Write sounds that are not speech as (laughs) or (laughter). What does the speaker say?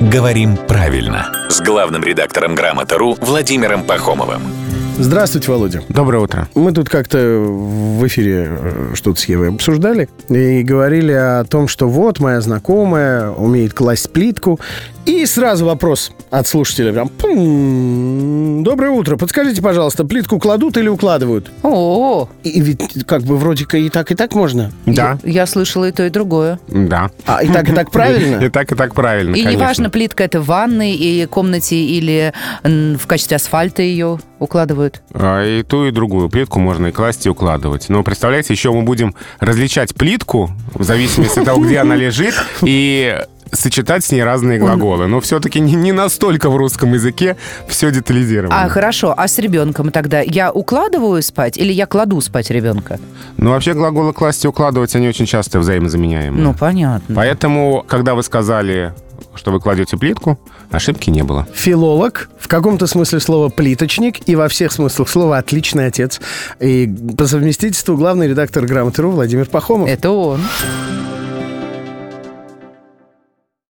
«Говорим правильно» с главным редактором «Грамота.ру» Владимиром Пахомовым. Здравствуйте, Володя. Доброе утро. Мы тут как-то в эфире э, что-то с Евой обсуждали и говорили о том, что вот моя знакомая умеет класть плитку. И сразу вопрос от слушателя. Прям, «Пум, Доброе утро. Подскажите, пожалуйста, плитку кладут или укладывают? О, И ведь как бы вроде и так, и так можно. Да, я слышала и то, и другое. да. А и так, и так (laughs) И правильно? так, и так правильно, И конечно. неважно, плитка это в ванной и комнате или м, в качестве асфальта ее укладывают. А, И ту, и другую плитку можно и класть, и укладывать. Но представляете, еще мы будем различать плитку в зависимости от того, где она лежит, и сочетать с ней разные глаголы. Но все-таки не, не настолько в русском языке все детализировано. А, хорошо, а с ребенком тогда я укладываю спать или я кладу спать ребенка? Но вообще глаголы класть и укладывать, они очень часто взаимозаменяемые. Ну, понятно. Поэтому, когда вы сказали, что вы кладете плитку, ошибки не было. Филолог, в каком-то смысле слова плиточник и во всех смыслах слова отличный отец. И по совместительству главный редактор «Грамоты.ру» Владимир Пахомов. Это он.